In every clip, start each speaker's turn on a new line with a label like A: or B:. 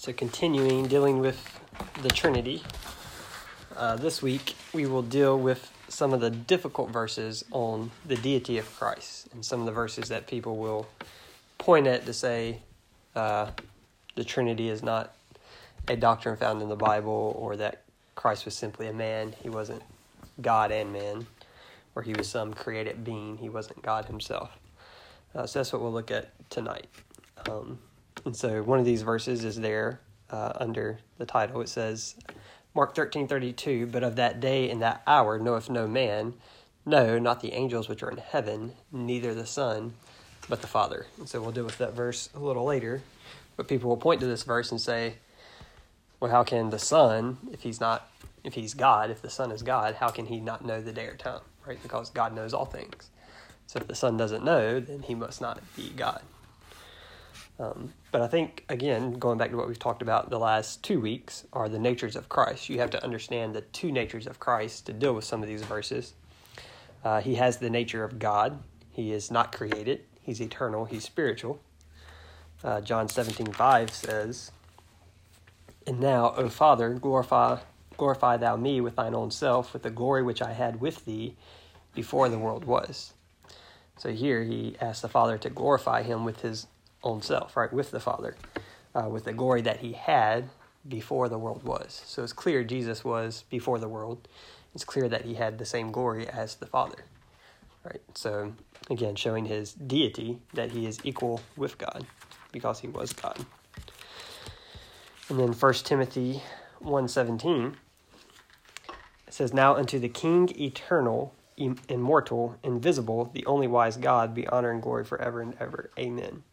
A: So, continuing dealing with the Trinity, uh, this week we will deal with some of the difficult verses on the deity of Christ and some of the verses that people will point at to say uh, the Trinity is not a doctrine found in the Bible or that Christ was simply a man. He wasn't God and man, or he was some created being. He wasn't God himself. Uh, so that's what we'll look at tonight. Um, and so one of these verses is there uh, under the title. It says, Mark thirteen thirty two. But of that day and that hour knoweth no man, no, not the angels which are in heaven, neither the Son, but the Father. And so we'll deal with that verse a little later. But people will point to this verse and say, well, how can the Son, if he's not, if he's God, if the Son is God, how can he not know the day or time, right? Because God knows all things. So if the Son doesn't know, then he must not be God. Um, but I think, again, going back to what we've talked about the last two weeks, are the natures of Christ. You have to understand the two natures of Christ to deal with some of these verses. Uh, he has the nature of God, he is not created, he's eternal, he's spiritual. Uh, John 17 5 says, And now, O Father, glorify, glorify thou me with thine own self, with the glory which I had with thee before the world was. So here he asks the Father to glorify him with his own self, right, with the Father, uh, with the glory that he had before the world was. So it's clear Jesus was before the world. It's clear that he had the same glory as the Father, right? So again, showing his deity that he is equal with God because he was God. And then 1 Timothy 1:17 it says now unto the king eternal immortal invisible the only wise God be honor and glory forever and ever amen.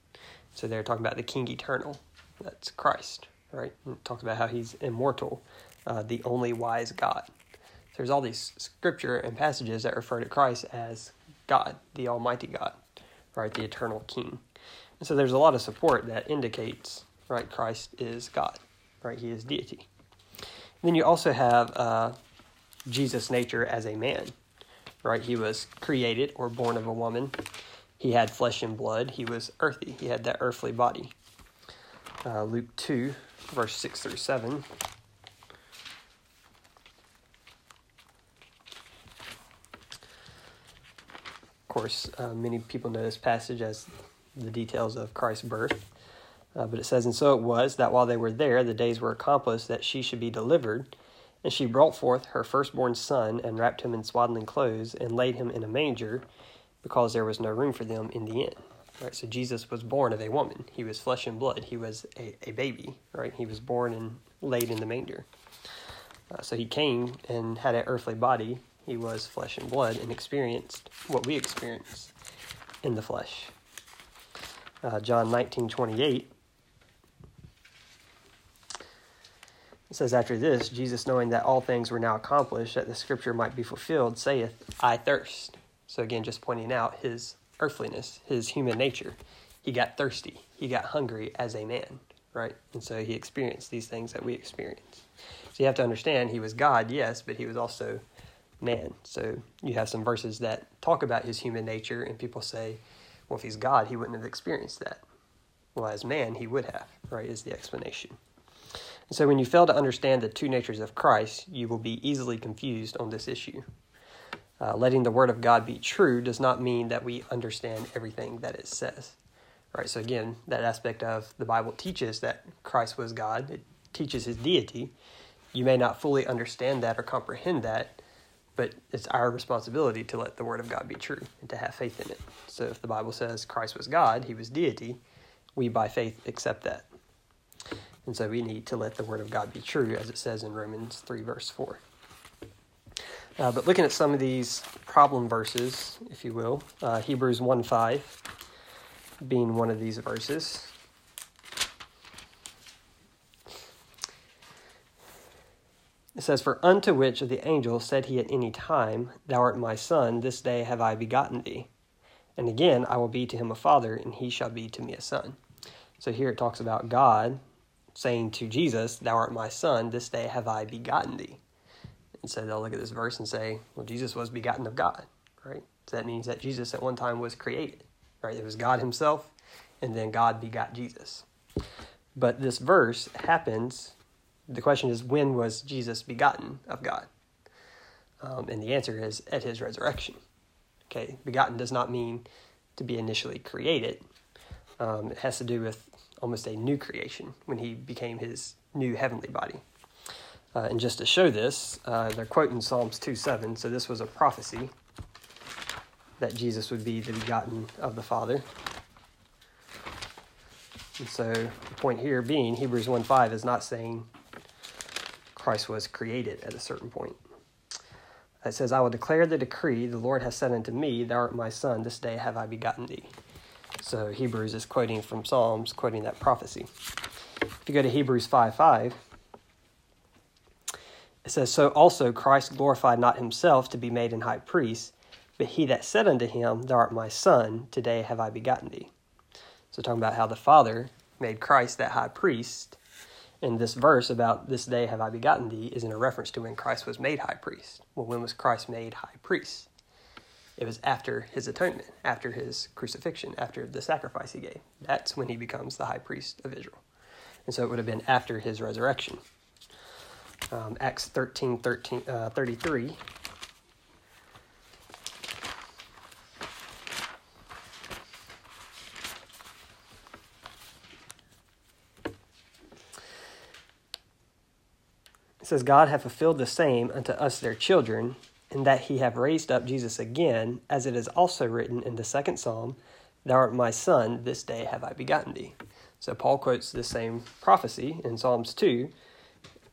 A: So they're talking about the King eternal. That's Christ, right? And talks about how he's immortal, uh, the only wise God. So there's all these scripture and passages that refer to Christ as God, the Almighty God, right? The eternal King. And so there's a lot of support that indicates, right, Christ is God, right? He is deity. And then you also have uh, Jesus' nature as a man, right? He was created or born of a woman. He had flesh and blood. He was earthy. He had that earthly body. Uh, Luke 2, verse 6 through 7. Of course, uh, many people know this passage as the details of Christ's birth. Uh, but it says, And so it was that while they were there, the days were accomplished that she should be delivered. And she brought forth her firstborn son, and wrapped him in swaddling clothes, and laid him in a manger because there was no room for them in the inn. Right, so Jesus was born of a woman. He was flesh and blood. He was a, a baby, right? He was born and laid in the manger. Uh, so he came and had an earthly body. He was flesh and blood and experienced what we experience in the flesh. Uh, John nineteen twenty eight. It says, After this, Jesus, knowing that all things were now accomplished, that the scripture might be fulfilled, saith, I thirst. So again, just pointing out his earthliness, his human nature. He got thirsty. He got hungry as a man, right? And so he experienced these things that we experience. So you have to understand he was God, yes, but he was also man. So you have some verses that talk about his human nature, and people say, well, if he's God, he wouldn't have experienced that. Well, as man, he would have, right? Is the explanation. And so when you fail to understand the two natures of Christ, you will be easily confused on this issue. Uh, letting the word of God be true does not mean that we understand everything that it says. Right? So again, that aspect of the Bible teaches that Christ was God. It teaches his deity. You may not fully understand that or comprehend that, but it's our responsibility to let the word of God be true and to have faith in it. So if the Bible says Christ was God, he was deity, we by faith accept that. And so we need to let the word of God be true, as it says in Romans 3, verse 4. Uh, but looking at some of these problem verses, if you will, uh, Hebrews 1 5 being one of these verses. It says, For unto which of the angels said he at any time, Thou art my son, this day have I begotten thee. And again, I will be to him a father, and he shall be to me a son. So here it talks about God saying to Jesus, Thou art my son, this day have I begotten thee. And so they'll look at this verse and say, well, Jesus was begotten of God, right? So that means that Jesus at one time was created, right? It was God himself, and then God begot Jesus. But this verse happens. The question is, when was Jesus begotten of God? Um, and the answer is at his resurrection. Okay, begotten does not mean to be initially created. Um, it has to do with almost a new creation when he became his new heavenly body. Uh, and just to show this, uh, they're quoting Psalms 2 7. So this was a prophecy that Jesus would be the begotten of the Father. And so the point here being Hebrews 1 5 is not saying Christ was created at a certain point. It says, I will declare the decree the Lord has said unto me, Thou art my son, this day have I begotten thee. So Hebrews is quoting from Psalms, quoting that prophecy. If you go to Hebrews 5 5, it says, So also Christ glorified not himself to be made an high priest, but he that said unto him, Thou art my son, today have I begotten thee. So talking about how the Father made Christ that high priest. And this verse about this day have I begotten thee is in a reference to when Christ was made high priest. Well, when was Christ made high priest? It was after his atonement, after his crucifixion, after the sacrifice he gave. That's when he becomes the high priest of Israel. And so it would have been after his resurrection um, Acts 13, 13 uh, 33. It says, God hath fulfilled the same unto us their children, in that he have raised up Jesus again, as it is also written in the second psalm, Thou art my son, this day have I begotten thee. So Paul quotes the same prophecy in Psalms 2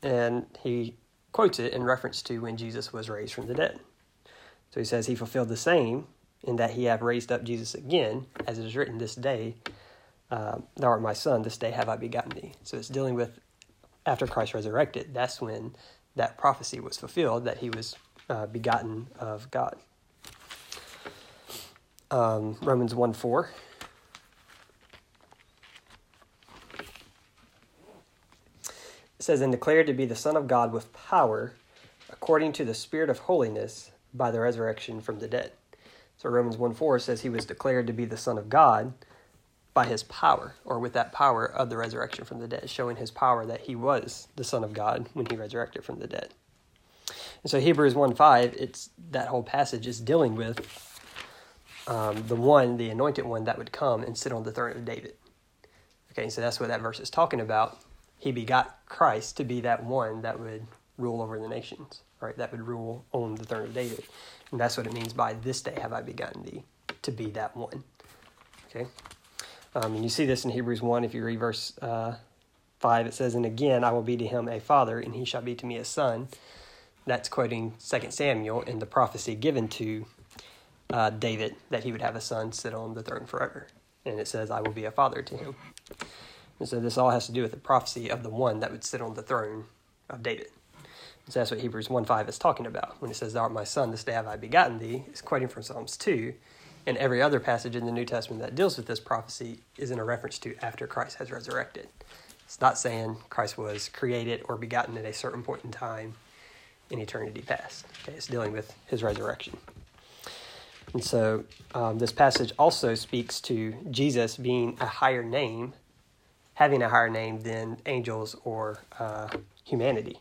A: and he quotes it in reference to when Jesus was raised from the dead. So he says, He fulfilled the same in that he hath raised up Jesus again, as it is written this day, uh, Thou art my son, this day have I begotten thee. So it's dealing with after Christ resurrected. That's when that prophecy was fulfilled that he was uh, begotten of God. Um, Romans 1 4. It says, and declared to be the Son of God with power, according to the Spirit of holiness, by the resurrection from the dead. So Romans 1 4 says he was declared to be the Son of God by his power, or with that power of the resurrection from the dead, showing his power that he was the Son of God when he resurrected from the dead. And so Hebrews 1 5, it's that whole passage is dealing with um, the one, the anointed one that would come and sit on the throne of David. Okay, so that's what that verse is talking about he begot Christ to be that one that would rule over the nations, right? That would rule on the throne of David. And that's what it means by this day have I begotten thee, to be that one. Okay? Um, and you see this in Hebrews 1, if you read verse uh, 5, it says, And again I will be to him a father, and he shall be to me a son. That's quoting 2 Samuel in the prophecy given to uh, David that he would have a son sit on the throne forever. And it says, I will be a father to him. And so this all has to do with the prophecy of the one that would sit on the throne of David. And so that's what Hebrews 1 5 is talking about. When it says, Thou art my son, this day have I begotten thee, it's quoting from Psalms 2. And every other passage in the New Testament that deals with this prophecy is in a reference to after Christ has resurrected. It's not saying Christ was created or begotten at a certain point in time in eternity past. Okay, it's dealing with his resurrection. And so um, this passage also speaks to Jesus being a higher name having a higher name than angels or uh, humanity.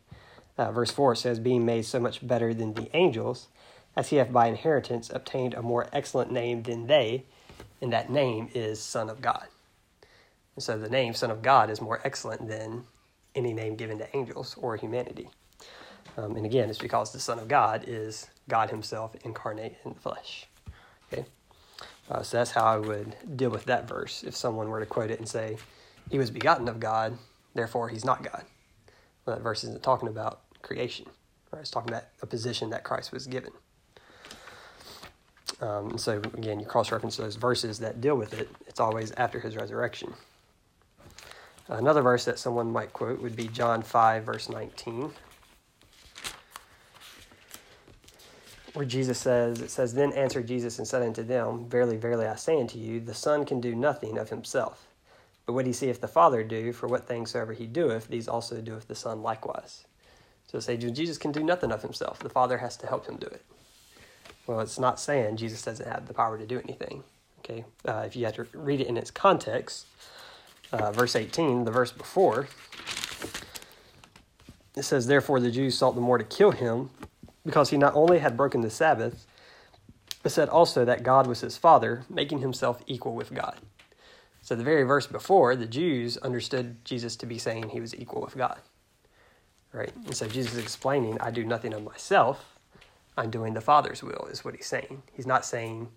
A: Uh, verse 4 says, Being made so much better than the angels, as he hath by inheritance obtained a more excellent name than they, and that name is Son of God. And so the name Son of God is more excellent than any name given to angels or humanity. Um, and again, it's because the Son of God is God Himself incarnate in the flesh. Okay? Uh, so that's how I would deal with that verse if someone were to quote it and say, he was begotten of God, therefore he's not God. Well, that verse isn't talking about creation, right? It's talking about a position that Christ was given. Um, and so, again, you cross reference those verses that deal with it, it's always after his resurrection. Another verse that someone might quote would be John 5, verse 19, where Jesus says, It says, Then answered Jesus and said unto them, Verily, verily, I say unto you, the Son can do nothing of himself but what he seeth the Father do, for what things soever he doeth, these also doeth the Son likewise. So say Jesus can do nothing of himself. The Father has to help him do it. Well, it's not saying Jesus doesn't have the power to do anything. Okay, uh, if you had to read it in its context, uh, verse 18, the verse before, it says, Therefore the Jews sought the more to kill him, because he not only had broken the Sabbath, but said also that God was his father, making himself equal with God. So the very verse before, the Jews understood Jesus to be saying he was equal with God. Right? And so Jesus is explaining, I do nothing of myself. I'm doing the Father's will, is what he's saying. He's not saying,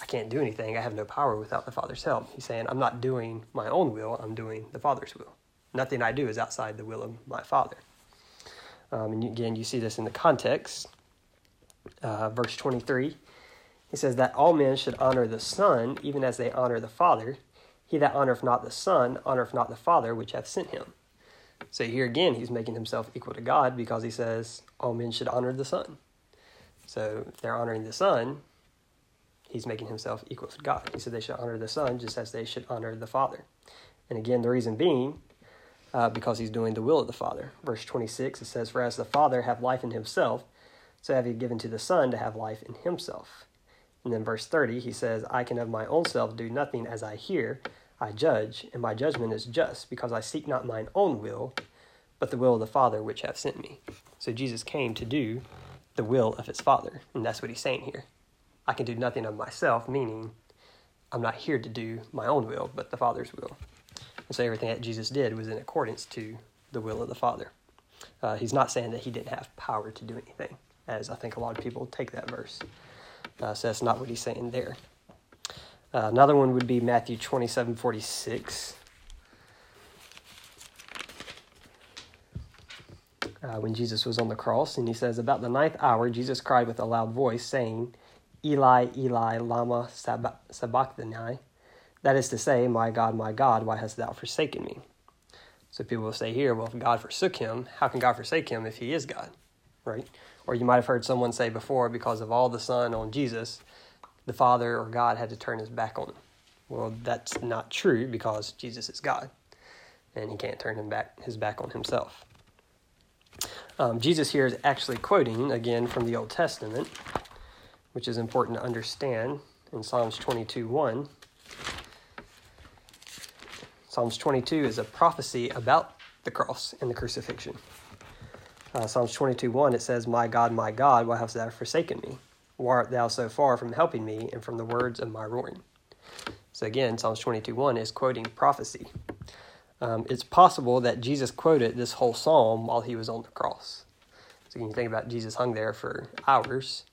A: I can't do anything. I have no power without the Father's help. He's saying, I'm not doing my own will. I'm doing the Father's will. Nothing I do is outside the will of my Father. Um, and again, you see this in the context. Uh, verse 23, he says that all men should honor the Son, even as they honor the Father. He that honoreth not the Son, honoreth not the Father which hath sent him. So here again, he's making himself equal to God because he says all men should honor the Son. So if they're honoring the Son, he's making himself equal to God. He said they should honor the Son just as they should honor the Father. And again, the reason being, uh, because he's doing the will of the Father. Verse 26, it says, For as the Father hath life in himself, so have he given to the Son to have life in himself. And then verse 30, he says, I can of my own self do nothing as I hear, I judge, and my judgment is just, because I seek not mine own will, but the will of the Father which hath sent me. So Jesus came to do the will of his Father, and that's what he's saying here. I can do nothing of myself, meaning I'm not here to do my own will, but the Father's will. And so everything that Jesus did was in accordance to the will of the Father. Uh, he's not saying that he didn't have power to do anything, as I think a lot of people take that verse. Uh, so that's not what he's saying there. Uh, another one would be Matthew 27 46. Uh, when Jesus was on the cross, and he says, About the ninth hour, Jesus cried with a loud voice, saying, Eli, Eli, Lama Sabachthani. That is to say, My God, my God, why hast thou forsaken me? So people will say here, well, if God forsook him, how can God forsake him if he is God? Right? Or you might have heard someone say before, because of all the Son on Jesus, the Father or God had to turn his back on him. Well, that's not true because Jesus is God, and he can't turn him back, his back on himself. Um, Jesus here is actually quoting again from the Old Testament, which is important to understand in Psalms 22 1. Psalms 22 is a prophecy about the cross and the crucifixion. Uh, Psalms 22 1, it says, My God, my God, why hast thou forsaken me? Why art thou so far from helping me and from the words of my roaring? So again, Psalms 22 1 is quoting prophecy. Um, it's possible that Jesus quoted this whole psalm while he was on the cross. So when you think about Jesus hung there for hours,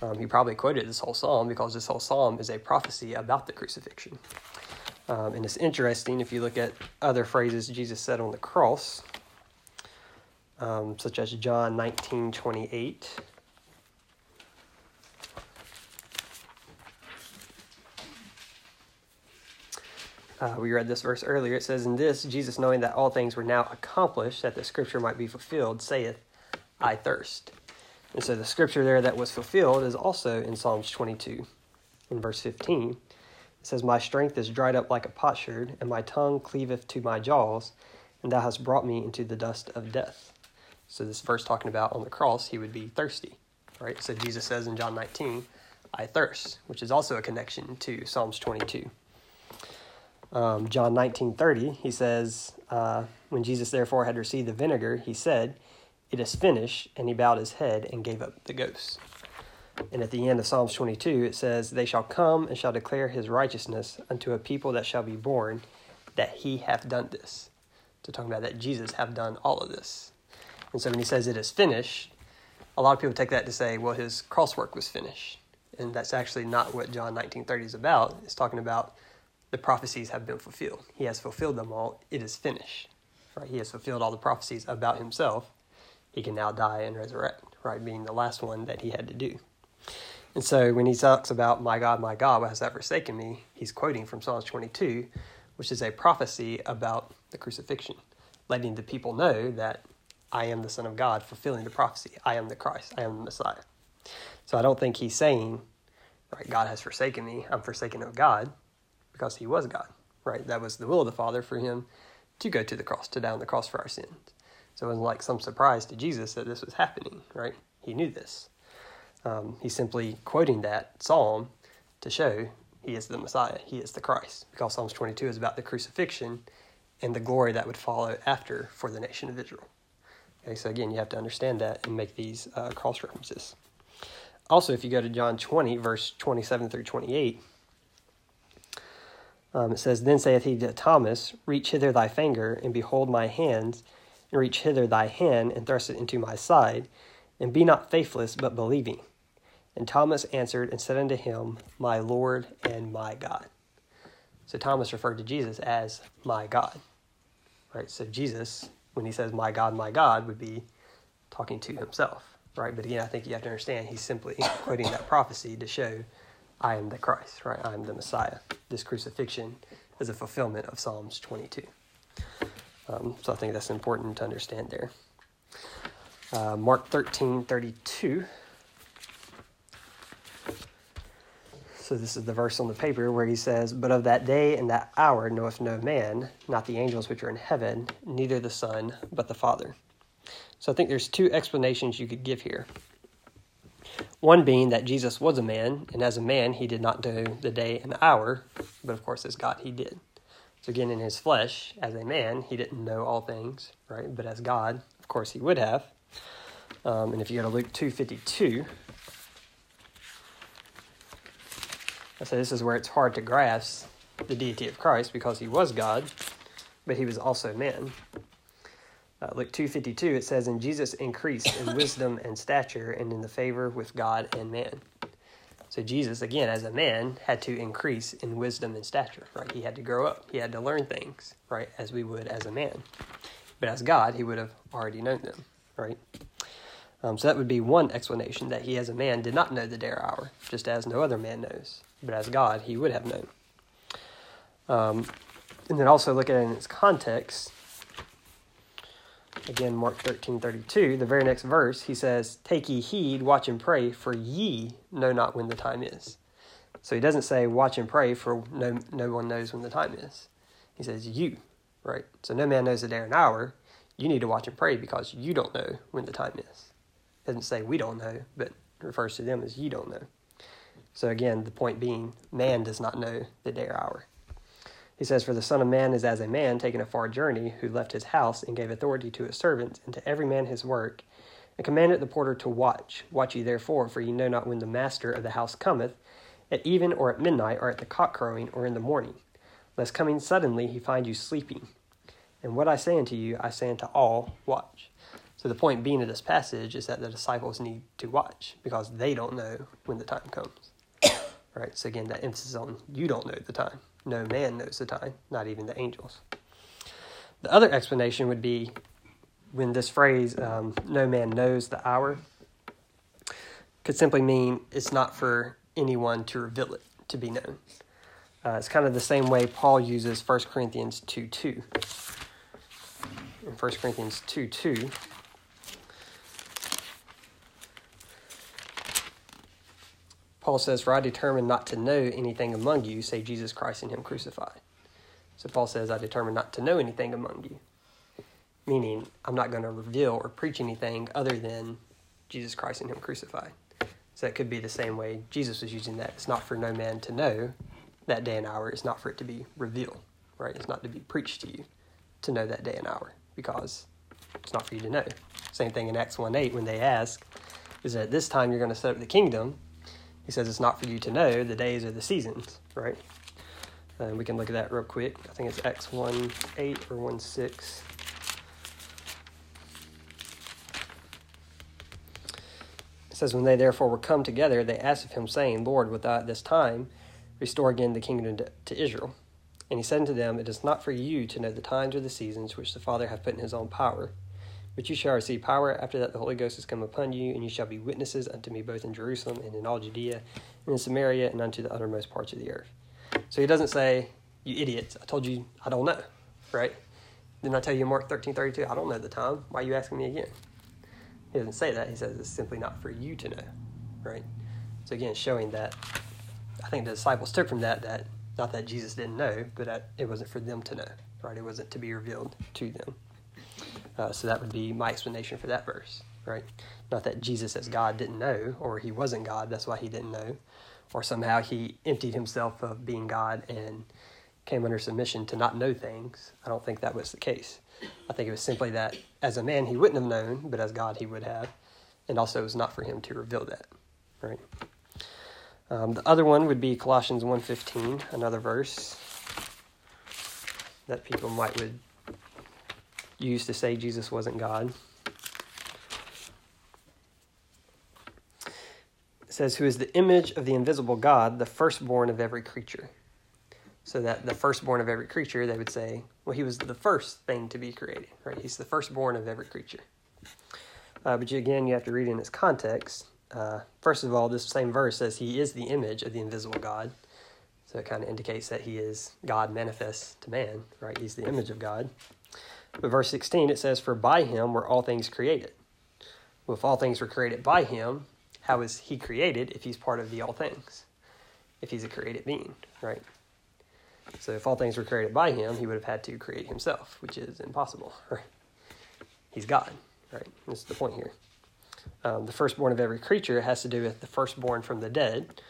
A: um, he probably quoted this whole psalm because this whole psalm is a prophecy about the crucifixion. Um, and it's interesting if you look at other phrases Jesus said on the cross, um, such as John 19 28. Uh, we read this verse earlier. It says, In this, Jesus, knowing that all things were now accomplished, that the scripture might be fulfilled, saith, I thirst. And so the scripture there that was fulfilled is also in Psalms 22, in verse 15. It says, My strength is dried up like a potsherd, and my tongue cleaveth to my jaws, and thou hast brought me into the dust of death. So this verse talking about on the cross, he would be thirsty, right? So Jesus says in John 19, I thirst, which is also a connection to Psalms 22 um, John 19:30, he says, uh, when Jesus therefore had received the vinegar, he said, "It is finished," and he bowed his head and gave up the ghost. And at the end of Psalms 22, it says, "They shall come and shall declare his righteousness unto a people that shall be born, that he hath done this." So talking about that Jesus have done all of this. And so when he says it is finished, a lot of people take that to say, well, his cross work was finished. And that's actually not what John 19:30 is about. It's talking about the prophecies have been fulfilled. He has fulfilled them all. It is finished. Right? He has fulfilled all the prophecies about himself. He can now die and resurrect, right? Being the last one that he had to do. And so when he talks about, My God, my God, why hast thou forsaken me? He's quoting from Psalms 22, which is a prophecy about the crucifixion, letting the people know that I am the Son of God, fulfilling the prophecy. I am the Christ. I am the Messiah. So I don't think he's saying, right, God has forsaken me. I'm forsaken of God because he was God, right? That was the will of the Father for him to go to the cross, to die on the cross for our sins. So it wasn't like some surprise to Jesus that this was happening, right? He knew this. Um, he's simply quoting that psalm to show he is the Messiah, he is the Christ, because Psalms 22 is about the crucifixion and the glory that would follow after for the nation of Israel. Okay, so again, you have to understand that and make these uh, cross references. Also, if you go to John 20, verse 27 through 28, um, it says, Then saith he to Thomas, Reach hither thy finger, and behold my hands, and reach hither thy hand, and thrust it into my side, and be not faithless, but believing. And Thomas answered and said unto him, My Lord and my God. So Thomas referred to Jesus as my God. Right? So Jesus, when he says my God, my God, would be talking to himself. Right? But again, I think you have to understand he's simply quoting that prophecy to show I am the Christ, right? I am the Messiah. This crucifixion is a fulfillment of Psalms 22. Um, so I think that's important to understand there. Uh, Mark 13 32 So this is the verse on the paper where he says, But of that day and that hour knoweth no man, not the angels which are in heaven, neither the Son, but the Father. So I think there's two explanations you could give here. One being that Jesus was a man, and as a man, he did not know the day and the hour, but of course, as God, he did. So again, in his flesh, as a man, he didn't know all things, right? But as God, of course, he would have. Um, and if you go to Luke 2.52, I say this is where it's hard to grasp the deity of Christ because he was God, but he was also man. Uh, Luke 2.52, it says, And Jesus increased in wisdom and stature and in the favor with God and man. So Jesus, again, as a man, had to increase in wisdom and stature, right? He had to grow up. He had to learn things, right, as we would as a man. But as God, he would have already known them, right? Um, so that would be one explanation that he, as a man, did not know the day or hour, just as no other man knows but as God, he would have known. Um, and then also look at it in its context. Again, Mark thirteen thirty two, the very next verse, he says, Take ye heed, watch and pray, for ye know not when the time is. So he doesn't say, Watch and pray, for no, no one knows when the time is. He says, You, right? So no man knows the day or an hour. You need to watch and pray because you don't know when the time is. Doesn't say we don't know, but refers to them as you don't know. So again, the point being, man does not know the day or hour. He says, For the Son of Man is as a man taking a far journey, who left his house and gave authority to his servants, and to every man his work, and commanded the porter to watch. Watch ye therefore, for ye know not when the master of the house cometh, at even or at midnight, or at the cock crowing, or in the morning, lest coming suddenly he find you sleeping. And what I say unto you, I say unto all, watch. So the point being of this passage is that the disciples need to watch because they don't know when the time comes. Right? So again, that emphasis on you don't know the time. No man knows the time, not even the angels. The other explanation would be when this phrase, um, no man knows the hour, could simply mean it's not for anyone to reveal it, to be known. Uh, it's kind of the same way Paul uses 1 Corinthians 2 2. In 1 Corinthians 2 2, Paul says, For I determined not to know anything among you save Jesus Christ and Him crucified. So Paul says, I determined not to know anything among you. Meaning, I'm not going to reveal or preach anything other than Jesus Christ and Him crucified. So that could be the same way Jesus was using that. It's not for no man to know that day and hour. It's not for it to be revealed, right? It's not to be preached to you to know that day and hour because it's not for you to know. Same thing in Acts 1 8 when they ask, is that this time you're going to set up the kingdom says it's not for you to know the days or the seasons, right? And we can look at that real quick. I think it's Acts one 8 or 1 6. It says, When they therefore were come together, they asked of him, saying, Lord, wilt this time restore again the kingdom to Israel? And he said unto them, It is not for you to know the times or the seasons which the Father hath put in his own power but you shall receive power after that the Holy Ghost has come upon you, and you shall be witnesses unto me both in Jerusalem and in all Judea and in Samaria and unto the uttermost parts of the earth. So he doesn't say, You idiots, I told you I don't know, right? Didn't I tell you Mark thirteen thirty two, I don't know the time. Why are you asking me again? He doesn't say that. He says it's simply not for you to know, right? So again, showing that I think the disciples took from that that not that Jesus didn't know, but that it wasn't for them to know, right? It wasn't to be revealed to them. Uh, so that would be my explanation for that verse, right? Not that Jesus as God didn't know, or he wasn't God, that's why he didn't know, or somehow he emptied himself of being God and came under submission to not know things. I don't think that was the case. I think it was simply that as a man he wouldn't have known, but as God he would have, and also it was not for him to reveal that, right? Um, the other one would be Colossians 1.15, another verse that people might would use to say Jesus wasn't God. It says, Who is the image of the invisible God, the firstborn of every creature. So that the firstborn of every creature, they would say, well, he was the first thing to be created, right? He's the firstborn of every creature. Uh, but you, again, you have to read in its context. Uh, first of all, this same verse says he is the image of the invisible God. So it kind of indicates that he is God manifest to man, right? He's the image of God. But verse 16, it says, For by him were all things created. Well, if all things were created by him, how is he created if he's part of the all things? If he's a created being, right? So if all things were created by him, he would have had to create himself, which is impossible, right? He's God, right? This is the point here. Um, the firstborn of every creature has to do with the firstborn from the dead,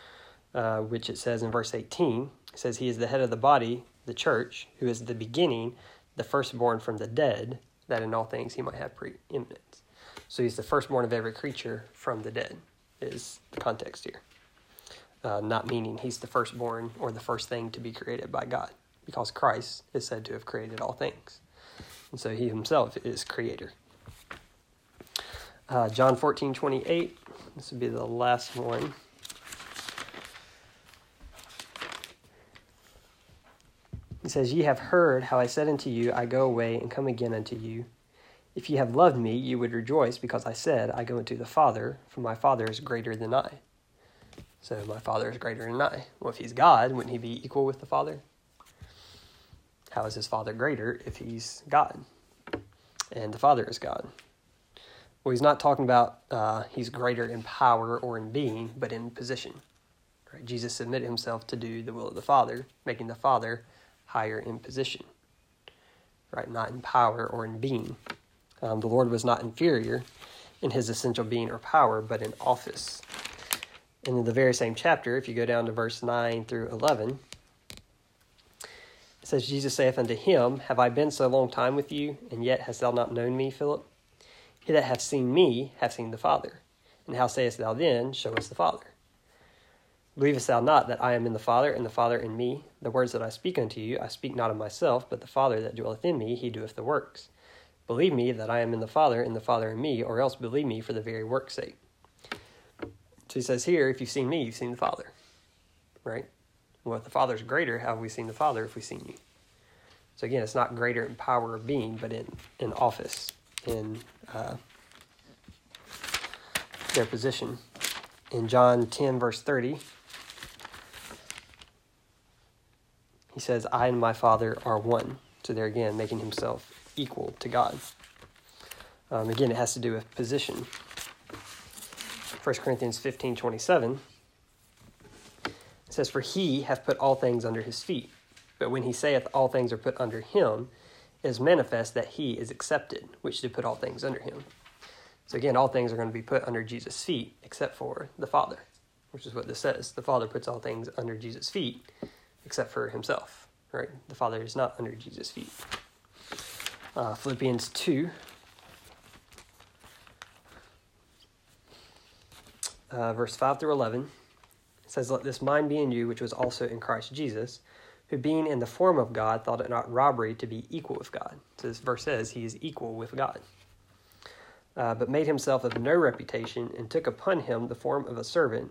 A: uh, which it says in verse 18. It says, He is the head of the body, the church, who is the beginning, the firstborn from the dead, that in all things he might have preeminence. So he's the firstborn of every creature from the dead, is the context here uh, not meaning he's the firstborn or the first thing to be created by God, because Christ is said to have created all things. And so he himself is creator. Uh, John 14, 28, this would be the last one. Says, Ye have heard how I said unto you, I go away and come again unto you. If ye have loved me, ye would rejoice, because I said, I go unto the Father, for my Father is greater than I. So my Father is greater than I. Well, if he's God, wouldn't he be equal with the Father? How is his Father greater if he's God? And the Father is God. Well, he's not talking about uh, he's greater in power or in being, but in position. Right? Jesus submitted himself to do the will of the Father, making the Father higher in position. Right? Not in power or in being. Um, the Lord was not inferior in his essential being or power, but in office and in the very same chapter, if you go down to verse 9 through 11, it says, Jesus saith unto him, Have I been so long time with you, and yet hast thou not known me, Philip? He that hath seen me hath seen the Father. And how sayest thou then, Show us the Father? Believest thou not that I am in the Father, and the Father in me? The words that I speak unto you, I speak not of myself, but the Father that dwelleth in me, he doeth the works. Believe me that I am in the Father, and the Father in me, or else believe me for the very work's sake. So he says here, if you've seen me, you've seen the Father. Right? Well, if the Father's greater, how have we seen the Father if we've seen you? So again, it's not greater in power of being, but in, in office, in uh, their position. In John 10, verse 30, he says, I and my Father are one. So there again, making himself equal to God. Um, again, it has to do with position. 1 Corinthians 15 27, says, For he hath put all things under his feet. But when he saith all things are put under him, it is manifest that he is accepted, which did put all things under him. So again, all things are going to be put under Jesus' feet, except for the Father, which is what this says. The Father puts all things under Jesus' feet, except for himself. Right? The Father is not under Jesus' feet. Uh, Philippians 2, uh, verse 5 through 11. It says, Let this mind be in you, which was also in Christ Jesus, who being in the form of God thought it not robbery to be equal with God. So this verse says he is equal with God. Uh, but made himself of no reputation, and took upon him the form of a servant,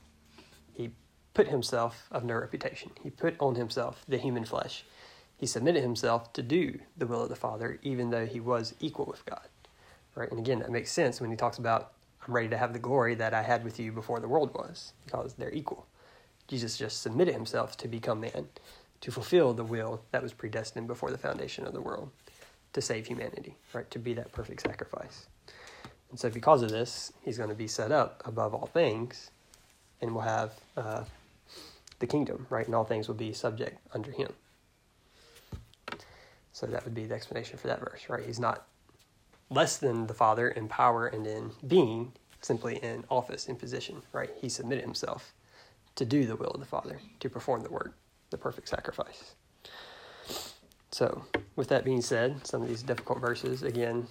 A: Put himself of no reputation. He put on himself the human flesh. He submitted himself to do the will of the Father, even though he was equal with God. Right? And again, that makes sense when he talks about, I'm ready to have the glory that I had with you before the world was, because they're equal. Jesus just submitted himself to become man, to fulfill the will that was predestined before the foundation of the world to save humanity, right? To be that perfect sacrifice. And so, because of this, he's going to be set up above all things and we'll have uh, the kingdom, right? And all things will be subject under him. So, that would be the explanation for that verse, right? He's not less than the Father in power and in being, simply in office, in position, right? He submitted himself to do the will of the Father, to perform the work, the perfect sacrifice. So, with that being said, some of these difficult verses, again,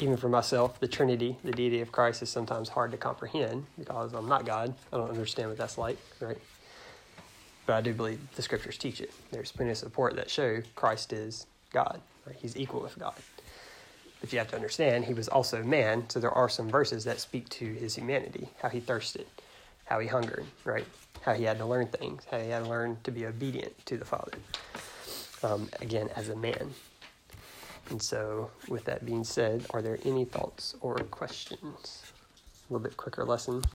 A: even for myself, the Trinity, the deity of Christ, is sometimes hard to comprehend because I'm not God. I don't understand what that's like, right? But I do believe the scriptures teach it. There's plenty of support that show Christ is God, right? He's equal with God. But you have to understand, he was also man, so there are some verses that speak to his humanity, how he thirsted, how he hungered, right? How he had to learn things, how he had to learn to be obedient to the Father. Um, again, as a man. And so, with that being said, are there any thoughts or questions? A little bit quicker lesson